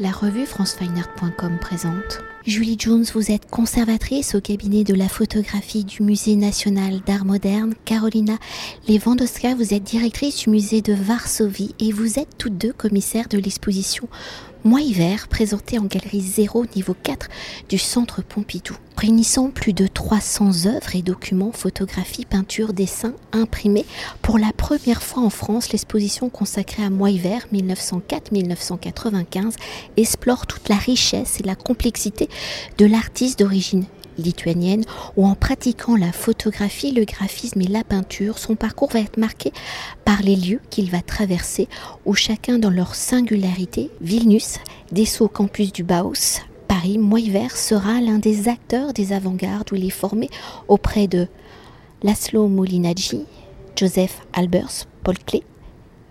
La revue francefineart.com présente. Julie Jones, vous êtes conservatrice au cabinet de la photographie du Musée national d'art moderne. Carolina Lewandowska, vous êtes directrice du musée de Varsovie et vous êtes toutes deux commissaires de l'exposition Moi hiver présentée en galerie 0 niveau 4 du centre Pompidou. Réunissant plus de 300 œuvres et documents, photographies, peintures, dessins imprimés, pour la première fois en France, l'exposition consacrée à Moi hiver 1904-1995 explore toute la richesse et la complexité de l'artiste d'origine lituanienne où en pratiquant la photographie, le graphisme et la peinture, son parcours va être marqué par les lieux qu'il va traverser où chacun dans leur singularité, Vilnius, Dessau campus du Bauhaus, Paris, Moiver sera l'un des acteurs des avant-gardes où il est formé auprès de Laszlo Molinaggi, Joseph Albers, Paul Klee,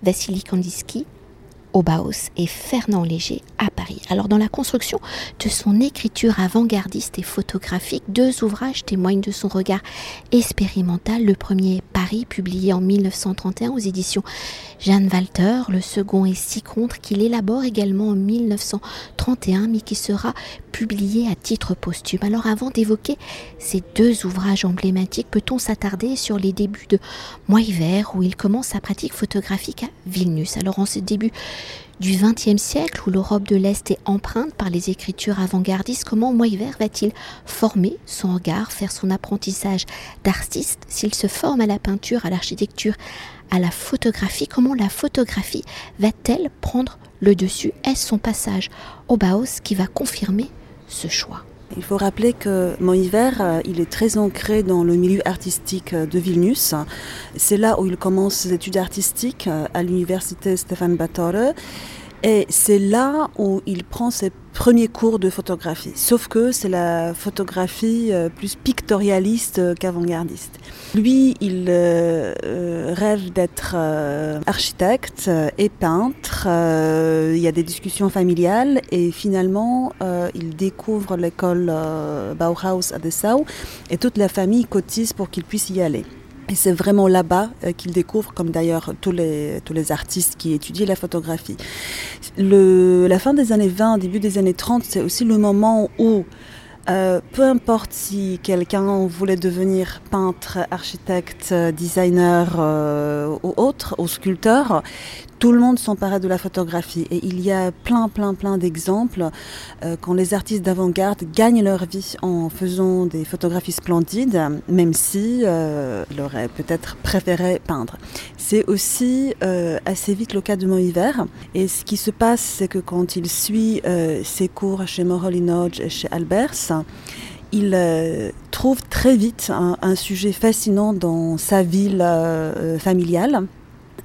Vassili Kandinsky, au Bauhaus et Fernand Léger à Paris. Alors dans la construction de son écriture avant-gardiste et photographique, deux ouvrages témoignent de son regard expérimental. Le premier Paris, publié en 1931 aux éditions Jeanne Walter. Le second est Si contre, qu'il élabore également en 1931, mais qui sera publié à titre posthume. Alors avant d'évoquer ces deux ouvrages emblématiques, peut-on s'attarder sur les débuts de Moi hiver, où il commence sa pratique photographique à Vilnius? Alors en ce début du XXe siècle, où l'Europe de l'Est est empreinte par les écritures avant-gardistes, comment Moiver va-t-il former son regard, faire son apprentissage d'artiste S'il se forme à la peinture, à l'architecture, à la photographie, comment la photographie va-t-elle prendre le dessus? Est-ce son passage au Bauhaus qui va confirmer ce choix? Il faut rappeler que mon euh, il est très ancré dans le milieu artistique euh, de Vilnius. C'est là où il commence ses études artistiques euh, à l'université Stéphane Batore. Et c'est là où il prend ses premiers cours de photographie. Sauf que c'est la photographie euh, plus pictorialiste qu'avant-gardiste. Lui, il euh, euh, rêve d'être architecte et peintre. il y a des discussions familiales et finalement, il découvre l'école Bauhaus à Dessau et toute la famille cotise pour qu'il puisse y aller. Et c'est vraiment là-bas euh, qu'il découvre, comme d'ailleurs tous les, tous les artistes qui étudient la photographie. La fin des années 20, début des années 30, c'est aussi le moment où euh, peu importe si quelqu'un voulait devenir peintre, architecte, designer euh, ou autre, ou sculpteur, tout le monde s'emparait de la photographie. Et il y a plein, plein, plein d'exemples euh, quand les artistes d'avant-garde gagnent leur vie en faisant des photographies splendides, même si euh, ils auraient peut-être préféré peindre. C'est aussi assez vite le cas de Mon Hiver. Et ce qui se passe, c'est que quand il suit ses cours chez Morolinoge et chez Albers, il euh, trouve très vite un, sujet fascinant dans sa ville euh, familiale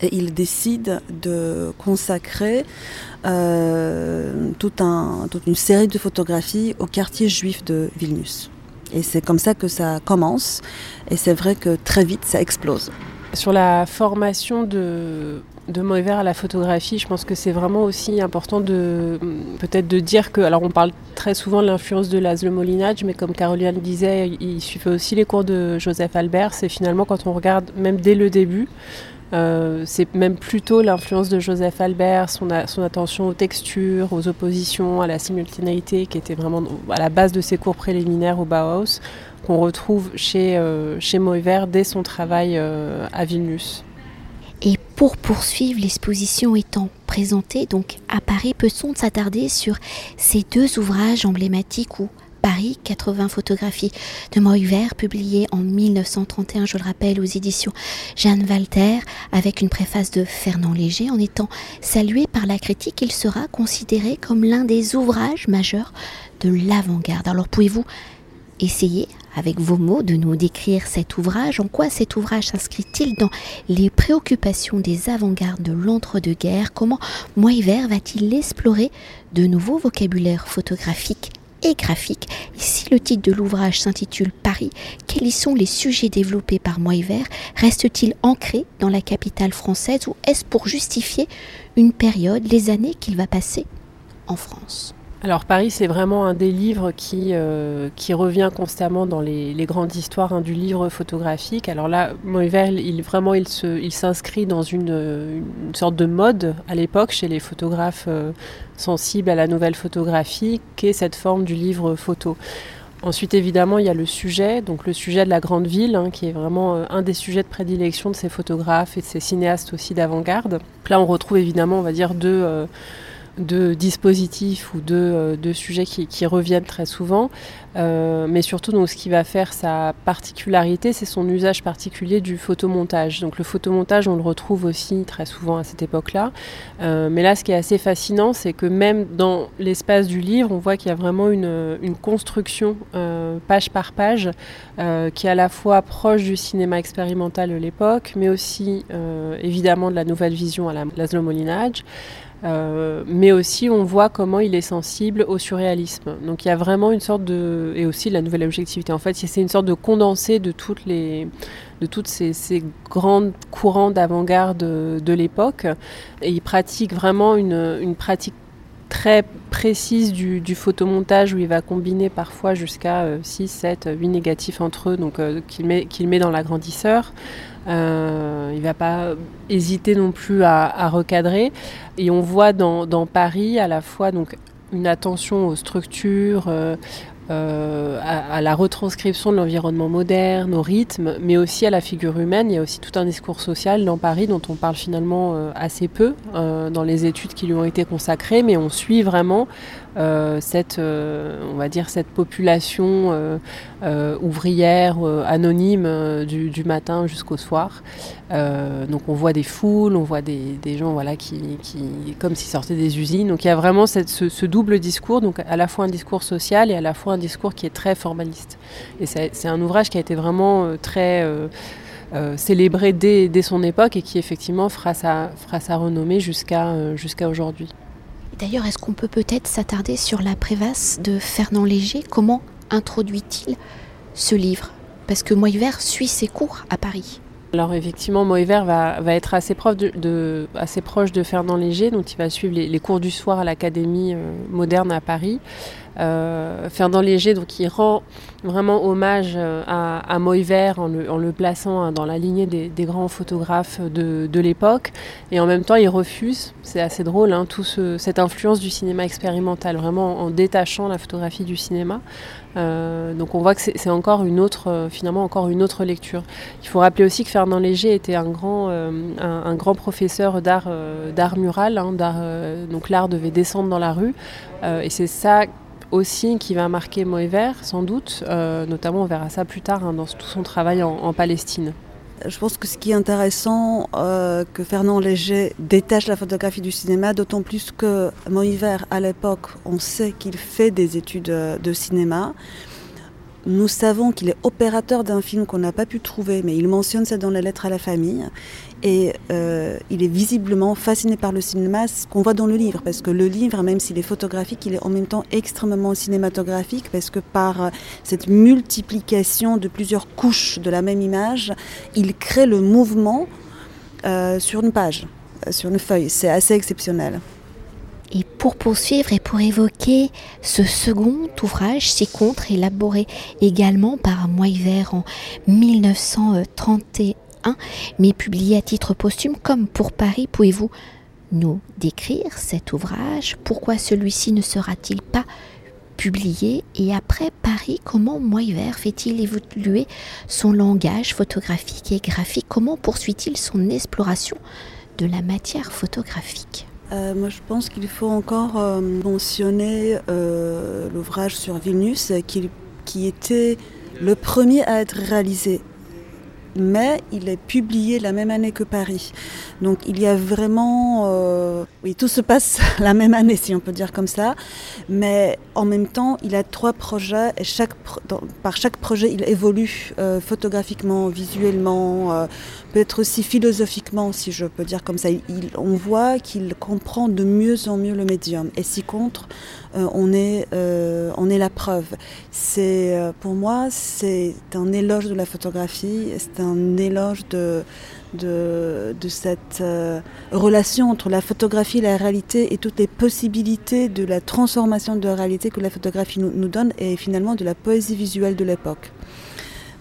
et il décide de consacrer euh, toute une série de photographies au quartier juif de Vilnius. Et c'est comme ça que ça commence et c'est vrai que très vite ça explose. Sur la formation de de Moiver à la photographie, je pense que c'est vraiment aussi important de peut-être de dire que, alors on parle très souvent de l'influence de Laszlo Molinage, mais comme Caroline disait, il suivait aussi les cours de Joseph Albert. C'est finalement quand on regarde, même dès le début, euh, c'est même plutôt l'influence de Joseph Albert, son, attention aux textures, aux oppositions, à la simultanéité, qui était vraiment à la base de ses cours préliminaires au Bauhaus, qu'on retrouve chez, euh, chez Moiver dès son travail euh, à Vilnius. Et pour poursuivre l'exposition étant présentée donc à Paris, peut-on s'attarder sur ces deux ouvrages emblématiques Paris, 80 photographies de Moiver, publiées en 1931, je le rappelle, aux éditions Jeanne Walter, avec une préface de Fernand Léger. En étant salué par la critique, il sera considéré comme l'un des ouvrages majeurs de l'avant-garde. Alors pouvez-vous essayer avec vos mots de nous décrire cet ouvrage? En quoi cet ouvrage s'inscrit-il dans les préoccupations des avant-gardes de l'entre-deux-guerres? Comment Moiver va-t-il explorer de nouveaux vocabulaires photographiques et graphiques Ici, le titre de l'ouvrage s'intitule Paris. Quels sont les sujets développés par Moiver Reste-t-il ancré dans la capitale française ou est-ce pour justifier une période, les années qu'il va passer en France? Alors Paris, c'est vraiment un des livres qui, euh, qui revient constamment dans les, grandes histoires hein, du livre photographique. Alors là, Moïver, il, vraiment, il, se, il s'inscrit dans une, sorte de mode à l'époque chez les photographes euh, sensibles à la nouvelle photographie, qui est cette forme du livre photo. Ensuite, évidemment, il y a le sujet, donc le sujet de la grande ville, hein, qui est vraiment euh, un des sujets de prédilection de ces photographes et de ces cinéastes aussi d'avant-garde. Là, on retrouve évidemment, on va dire, deux de dispositifs ou de, euh, de sujets qui, reviennent très souvent. Euh, mais surtout, donc, ce qui va faire sa particularité, c'est son usage particulier du photomontage. Donc le photomontage, on le retrouve aussi très souvent à cette époque-là. Euh, mais là, ce qui est assez fascinant, c'est que même dans l'espace du livre, on voit qu'il y a vraiment une, une construction page par page qui est à la fois proche du cinéma expérimental de l'époque, mais aussi évidemment de la nouvelle vision à la Laszlo Molinage. Euh, mais aussi on voit comment il est sensible au surréalisme. Donc il y a vraiment une sorte de et aussi la nouvelle objectivité. En fait, c'est une sorte de condensé de toutes les de toutes ces, ces grandes courants d'avant-garde de, l'époque. Et il pratique vraiment une, une pratique très précise du, du, photomontage où il va combiner parfois jusqu'à 6, 7, 8 négatifs entre eux, donc euh, qu'il met, qu'il met dans l'agrandisseur. Euh, il ne va pas hésiter non plus à, à, recadrer. Et on voit dans, dans, Paris à la fois donc, une attention aux structures, euh, euh, à, la retranscription de l'environnement moderne, au rythme, mais aussi à la figure humaine. Il y a aussi tout un discours social dans Paris dont on parle finalement euh, assez peu euh, dans les études qui lui ont été consacrées, mais on suit vraiment cette, on va dire cette population ouvrière anonyme du, matin jusqu'au soir. donc on voit des foules, on voit des, des gens voilà qui, qui comme s'ils sortaient des usines. Donc il y a vraiment cette, ce, ce, double discours, donc à la fois un discours social et à la fois un discours qui est très formaliste. Et c'est un ouvrage qui a été vraiment très euh, célébré dès, dès, son époque et qui effectivement fera sa, fera sa renommée jusqu'à euh, jusqu'à aujourd'hui. D'ailleurs, est-ce qu'on peut peut-être s'attarder sur la préface de Fernand Léger? Comment introduit-il ce livre? Parce que Moïver suit ses cours à Paris. Alors effectivement, Moïver va, va être assez, proche de, de, assez proche de Fernand Léger, donc il va suivre les, les cours du soir à l'Académie euh, moderne à Paris. Euh, Fernand Léger, donc il rend vraiment hommage euh, à, à Moïver en le, plaçant hein, dans la lignée des, grands photographes de, l'époque, et en même temps il refuse, c'est assez drôle, hein, tout ce, cette influence du cinéma expérimental, vraiment en détachant la photographie du cinéma. Euh, donc on voit que c'est encore une autre, finalement encore une autre lecture. Il faut rappeler aussi que Fernand Léger était un grand, un, grand professeur d'art, d'art mural, hein, donc l'art devait descendre dans la rue, et c'est ça aussi qui va marquer Moever, sans doute. Euh, notamment, on verra ça plus tard hein, dans tout son travail en, Palestine. Je pense que ce qui est intéressant, euh, que Fernand Léger détache la photographie du cinéma, d'autant plus que Moever, à l'époque, on sait qu'il fait des études de cinéma. Nous savons qu'il est opérateur d'un film qu'on n'a pas pu trouver, mais il mentionne ça dans les lettres à la famille. Et euh, il est visiblement fasciné par le cinéma, ce qu'on voit dans le livre, parce que le livre, même s'il est photographique, il est en même temps extrêmement cinématographique, parce que par cette multiplication de plusieurs couches de la même image, il crée le mouvement euh, sur une page, sur une feuille. C'est assez exceptionnel. Et pour poursuivre et pour évoquer ce second ouvrage, Six contre, élaboré également par Moïver en 1931, mais publié à titre posthume comme pour Paris, pouvez-vous nous décrire cet ouvrage? Pourquoi celui-ci ne sera-t-il pas publié? Et après Paris, comment Moïver fait-il évoluer son langage photographique et graphique? Comment poursuit-il son exploration de la matière photographique? Euh, moi, je pense qu'il faut encore euh, mentionner euh, l'ouvrage sur Vilnius, qui était le premier à être réalisé mais il est publié la même année que Paris. Donc il y a vraiment... Euh, oui, tout se passe la même année, si on peut dire comme ça. Mais en même temps, il a trois projets et chaque, par chaque projet, il évolue euh, photographiquement, visuellement, euh, peut-être aussi philosophiquement, si je peux dire comme ça. On voit qu'il comprend de mieux en mieux le médium. Et si contre, euh, on, est, euh, on est la preuve. C'est, euh, pour moi, c'est un éloge de la photographie, c'est un éloge de, de, cette relation entre la photographie et la réalité et toutes les possibilités de la transformation de la réalité que la photographie nous donne et finalement de la poésie visuelle de l'époque.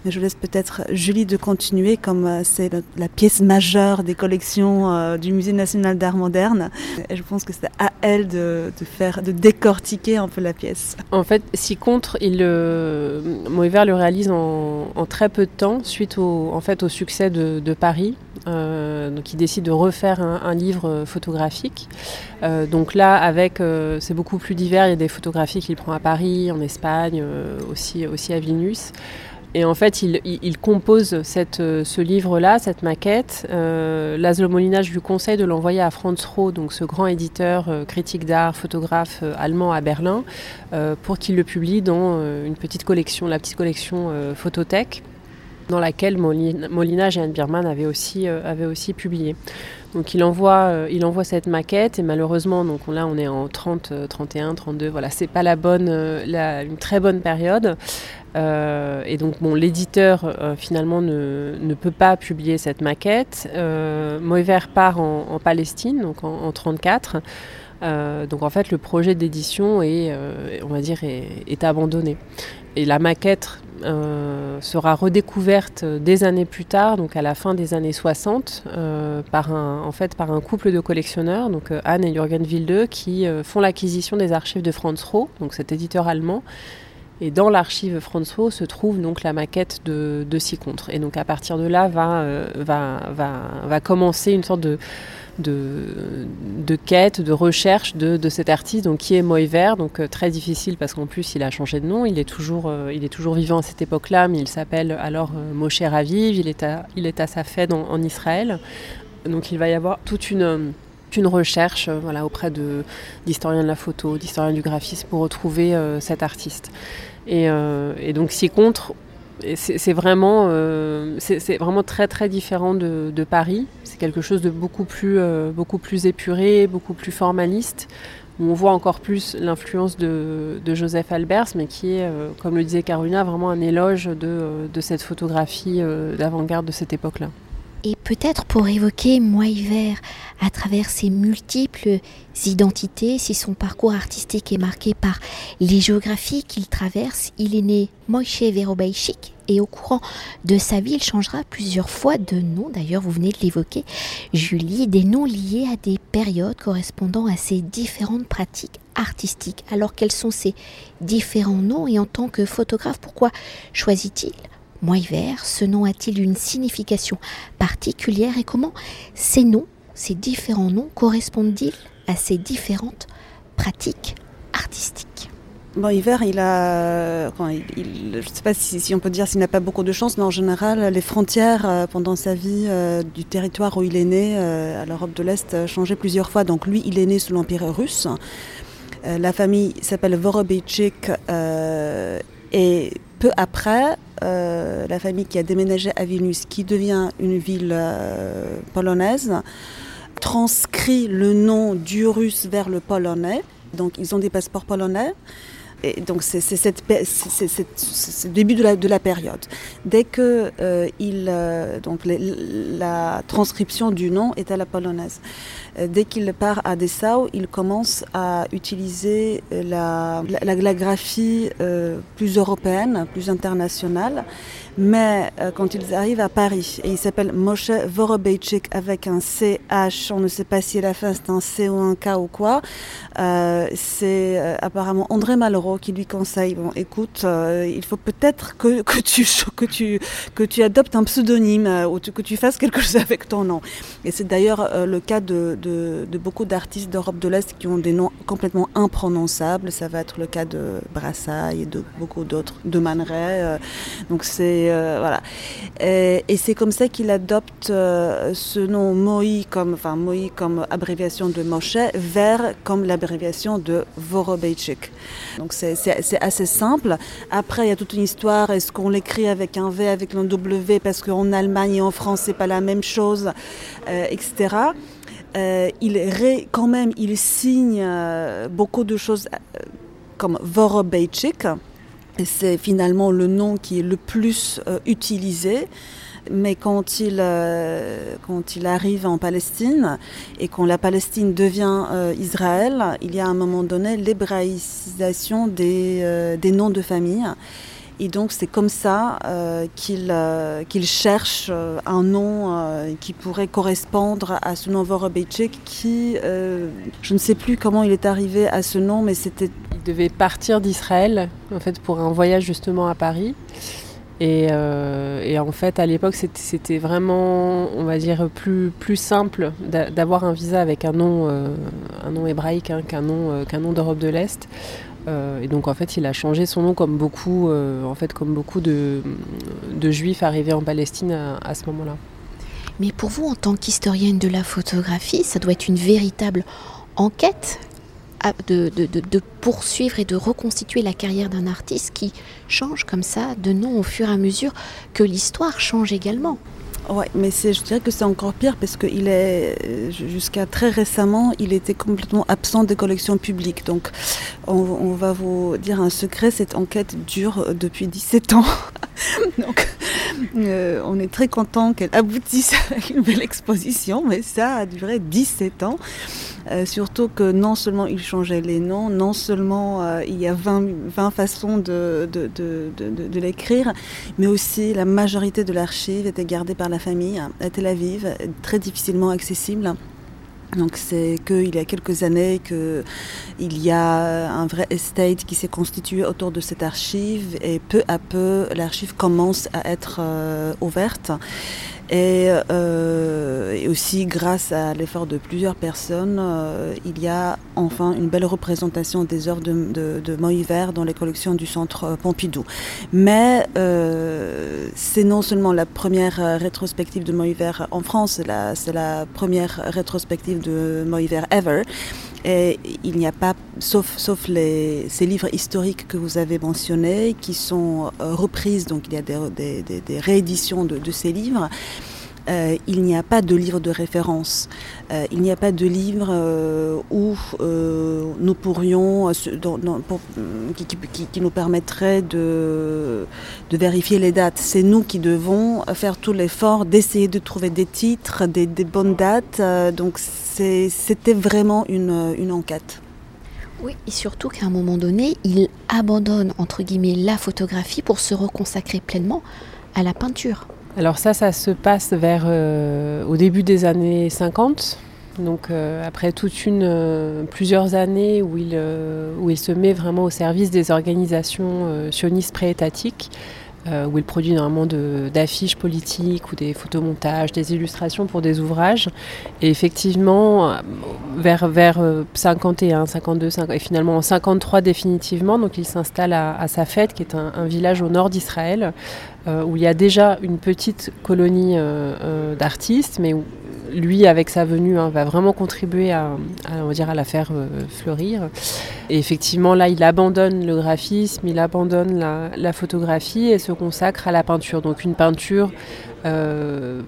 Mais je laisse peut-être Julie de continuer, comme euh, c'est la pièce majeure des collections euh, du Musée national d'art moderne. Et je pense que c'est à elle de, faire, de décortiquer un peu la pièce. En fait, si contre, il, euh, le réalise en, très peu de temps, suite au, succès de, Paris. donc il décide de refaire un, livre photographique. donc là, avec, c'est beaucoup plus divers. Il y a des photographies qu'il prend à Paris, en Espagne, aussi, aussi à Vilnius. Et en fait, il, compose euh, ce livre-là, cette maquette. Euh, Laszlo Molina, lui conseille de l'envoyer à Franz Roh, donc ce grand éditeur, euh, critique d'art, photographe euh, allemand à Berlin, pour qu'il le publie dans une petite collection, la petite collection Photothèque, dans laquelle Molina, et Anne Birman avaient aussi publié. Donc il envoie, il envoie cette maquette et malheureusement, donc là on est en 30, 31, 32, voilà, c'est pas la bonne, la, une très bonne période. Euh, et donc, bon, l'éditeur euh, finalement ne, ne, peut pas publier cette maquette. Euh, part en, Palestine, donc en, 1934. Euh, donc en fait, le projet d'édition est, on va dire, est, abandonné. Et la maquette sera redécouverte des années plus tard, donc à la fin des années 60, par un, en fait, par un couple de collectionneurs, donc Anne et Jürgen Wilde, qui font l'acquisition des archives de Franz Roh, donc cet éditeur allemand, et dans l'archive François se trouve donc la maquette de, de contre Et donc à partir de là va, euh, va, va, va, commencer une sorte de, de, de quête, de recherche de, de, cet artiste donc, qui est Moïver. Donc euh, très difficile parce qu'en plus il a changé de nom. Il est toujours, euh, il est toujours vivant à cette époque-là, mais il s'appelle alors Moshe Raviv. Il est à, il est à sa fête en, Israël. Donc il va y avoir toute une une recherche voilà, auprès d'historiens de, la photo, d'historiens du graphisme pour retrouver cet artiste. Euh, et, donc s'y contre, c'est vraiment, euh, vraiment très très différent de, Paris. C'est quelque chose de beaucoup plus, euh, beaucoup plus épuré, beaucoup plus formaliste. Où on voit encore plus l'influence de, Joseph Albers, mais qui est, comme le disait Carolina, vraiment un éloge de cette photographie d'avant-garde de cette époque-là. Et peut-être pour évoquer Moïver à travers ses multiples identités, si son parcours artistique est marqué par les géographies qu'il traverse, il est né Moïse Verobaichik et au courant de sa vie, il changera plusieurs fois de nom. D'ailleurs, vous venez de l'évoquer, Julie, des noms liés à des périodes correspondant à ses différentes pratiques artistiques. Alors, quels sont ces différents noms et en tant que photographe, pourquoi choisit-il? Moïver, ce nom a-t-il une signification particulière et comment ces noms, ces différents noms correspondent-ils à ces différentes pratiques artistiques? Bon, hiver, il a, je ne sais pas si, on peut dire s'il n'a pas beaucoup de chance, mais en général, les frontières euh, pendant sa vie euh, du territoire où il est né, euh, à l'Europe de l'Est, changeaient plusieurs fois. Donc lui, il est né sous l'Empire russe. la famille s'appelle Vorobeychik et peu après, euh, la famille qui a déménagé à Vilnius, qui devient une ville euh, polonaise, transcrit le nom du russe vers le polonais. Donc ils ont des passeports polonais. Et donc c'est le début de la, de la, période. Dès que euh, la transcription du nom est à la polonaise. Dès qu'il part à Dessau, il commence à utiliser la, la, graphie plus européenne, plus internationale. Mais euh, quand ils arrivent à Paris, et il s'appelle Moshe Vorobeychik avec un CH, on ne sait pas si à la fin c'est un C ou un K ou quoi, euh, c'est euh, apparemment André Malraux qui lui conseille, bon écoute, il faut peut-être que, que, tu, que, tu, que tu adoptes un pseudonyme ou que tu fasses quelque chose avec ton nom. Et c'est d'ailleurs le cas de, de, beaucoup d'artistes d'Europe de l'Est qui ont des noms complètement imprononçables. Ça va être le cas de Brassailles et de beaucoup d'autres, de Man donc c'est euh, voilà. Et, c'est comme ça qu'il adopte euh, ce nom Moï comme, enfin Moï comme abréviation de Moshe vers comme l'abréviation de Vorobeychik. Donc c'est assez simple. Après, il y a toute une histoire. Est-ce qu'on l'écrit avec un V, avec un W, parce qu'en Allemagne et en France, c'est pas la même chose, euh, etc. il ré, quand même, il signe beaucoup de choses comme Vorobeychik c'est finalement le nom qui est le plus euh, utilisé. Mais quand il, quand il arrive en Palestine et quand la Palestine devient Israël, il y a à un moment donné l'hébraïsation des, des noms de famille. Et donc c'est comme ça euh, qu'il euh, qu'il cherche euh, un nom qui pourrait correspondre à ce nom Vorobejczyk qui, je ne sais plus comment il est arrivé à ce nom, mais c'était... Il devait partir d'Israël en fait pour un voyage justement à Paris. Et, et en fait, à l'époque, c'était vraiment, on va dire, plus, plus simple d'avoir un visa avec un nom, un nom hébraïque hein, qu'un nom, qu'un nom d'Europe de l'Est. Euh, et donc en fait, il a changé son nom comme beaucoup, euh, de, juifs arrivés en Palestine à, ce moment-là. Mais pour vous, en tant qu'historienne de la photographie, ça doit être une véritable enquête de, poursuivre et de reconstituer la carrière d'un artiste qui change comme ça de nom au fur et à mesure que l'histoire change également. Ouais, mais je dirais que c'est encore pire parce que il est euh, jusqu'à très récemment, il était complètement absent des collections publiques. Donc, on, va vous dire un secret cette enquête dure depuis 17 ans. Donc, euh, on est très content qu'elle aboutisse avec une belle exposition, mais ça a duré 17 ans. Euh, surtout que non seulement il changeait les noms, non seulement euh, il y a 20, 20 façons de l'écrire, mais aussi la majorité de l'archive était gardée par la famille à Tel Aviv, très difficilement accessible. Donc c'est qu'il y a quelques années qu'il y a un vrai estate qui s'est constitué autour de cette archive et peu à peu l'archive commence à être euh, ouverte. Et, euh, et, aussi grâce à l'effort de plusieurs personnes, euh, il y a enfin une belle représentation des œuvres de, de, de dans les collections du Centre Pompidou. Mais euh, c'est non seulement la première rétrospective de Moïver en France, c'est la, la, première rétrospective de Moïver ever. Et il n'y a pas, sauf, sauf les, ces livres historiques que vous avez mentionnés, qui sont euh, reprises, donc il y a des, des, rééditions de, ces livres. Euh, il n'y a pas de livre de référence. Euh, il n'y a pas de livre euh, où nous pourrions, qui, nous permettrait de, vérifier les dates. C'est nous qui devons faire tout l'effort d'essayer de trouver des titres, des, bonnes dates. donc c'était vraiment une, une enquête. Oui, et surtout qu'à un moment donné, il abandonne, entre guillemets, la photographie pour se reconsacrer pleinement à la peinture. Alors ça, ça se passe vers euh, au début des années 50. Donc euh, après toute une euh, plusieurs années où il où il se met vraiment au service des organisations sionistes préétatiques. Euh, où il produit énormément d'affiches politiques ou des photomontages, des illustrations pour des ouvrages. Et effectivement, vers, vers 51, 52, 50, et finalement en 53 définitivement, donc il s'installe à, à Safed, qui est un, village au nord d'Israël, euh, où il y a déjà une petite colonie euh, euh, d'artistes, mais où lui, avec sa venue, hein, va vraiment contribuer à, on dire, à la faire euh, fleurir. Effectivement, là, il abandonne le graphisme, il abandonne la, photographie et se consacre à la peinture. Donc une peinture euh,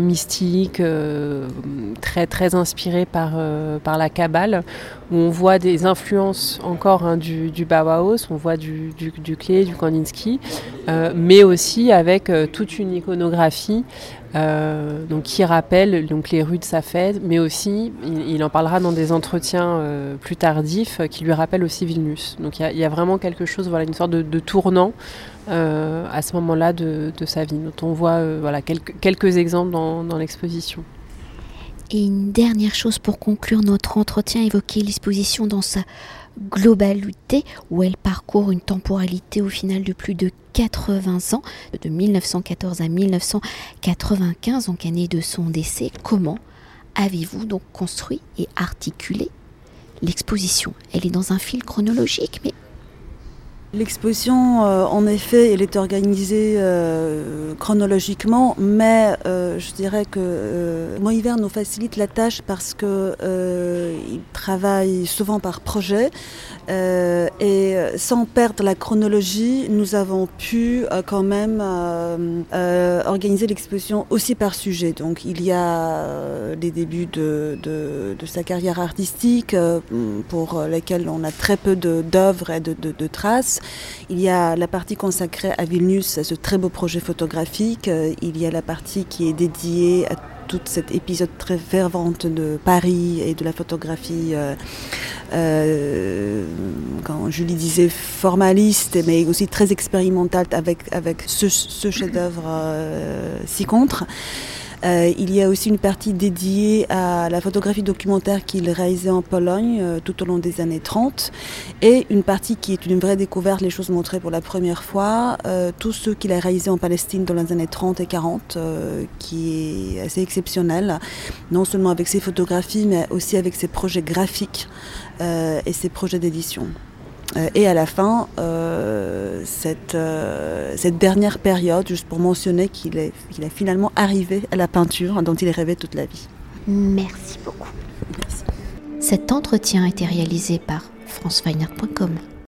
mystique, euh, très, très inspirée par, la Kabbale, où on voit des influences encore hein, du, du Bauhaus, on voit du, du, du Klee, du Kandinsky, mais aussi avec toute une iconographie euh, donc, qui rappelle donc, les rues de Safed, mais aussi, il, en parlera dans des entretiens euh, plus tardifs, euh, qui lui rappellent aussi Vilnius. Donc il y, y, a vraiment quelque chose, voilà, une sorte de, tournant à ce moment-là de, de, sa vie, dont on voit voilà, quelques, quelques exemples dans, dans l'exposition. Et une dernière chose pour conclure notre entretien, évoquer l'exposition dans sa globalité, où elle parcourt une temporalité au final de plus de 80 ans, de 1914 à 1995, donc année de son décès. Comment avez-vous donc construit et articulé l'exposition? Elle est dans un fil chronologique, mais L'exposition, euh, en effet, elle est organisée euh, chronologiquement, mais euh, je dirais que euh, Moïver nous facilite la tâche parce que euh, il travaille souvent par projet euh, et sans perdre la chronologie, nous avons pu quand même organiser l'exposition aussi par sujet. Donc il y a les débuts de, de, de sa carrière artistique pour lesquels on a très peu d'œuvres et de, de, de Il y a la partie consacrée à Vilnius, à ce très beau projet photographique. Euh, il y a la partie qui est dédiée à tout cet épisode très fervente de Paris et de la photographie, euh, euh, quand Julie disait formaliste, mais aussi très expérimentale avec, avec ce, chef-d'œuvre euh, si contre. Euh, il y a aussi une partie dédiée à la photographie documentaire qu'il réalisait en Pologne euh, tout au long des années 30 et une partie qui est une vraie découverte, les choses montrées pour la première fois, euh, tout ce qu'il a réalisé en Palestine dans les années 30 et 40, qui est assez exceptionnel, non seulement avec ses photographies, mais aussi avec ses projets graphiques et ses projets d'édition. Euh, et à la fin, euh, cette, euh, cette, dernière période, juste pour mentionner qu'il est, est finalement arrivé à la peinture dont il rêvait toute la vie. Merci beaucoup. Cet entretien a été réalisé par franceweiner.com.